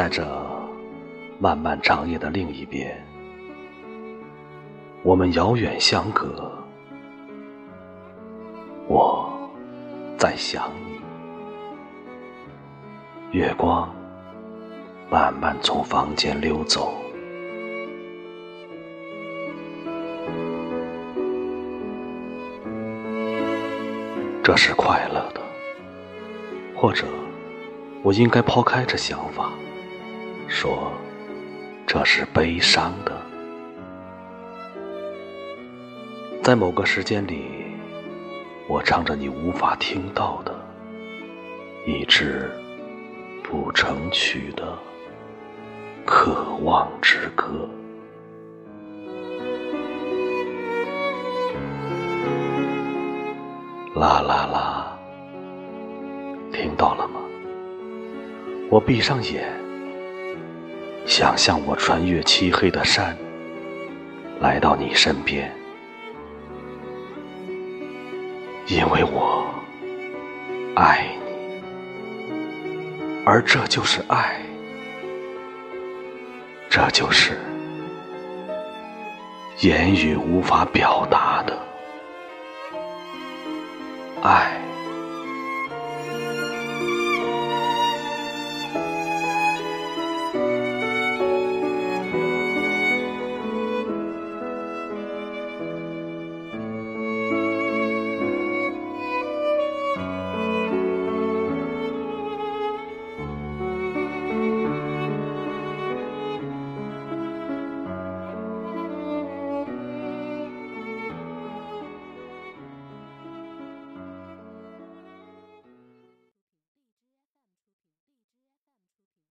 在这漫漫长夜的另一边，我们遥远相隔，我在想你。月光慢慢从房间溜走，这是快乐的，或者我应该抛开这想法。说这是悲伤的，在某个时间里，我唱着你无法听到的一支不成曲的渴望之歌。啦啦啦，听到了吗？我闭上眼。想象我穿越漆黑的山，来到你身边，因为我爱你，而这就是爱，这就是言语无法表达的爱。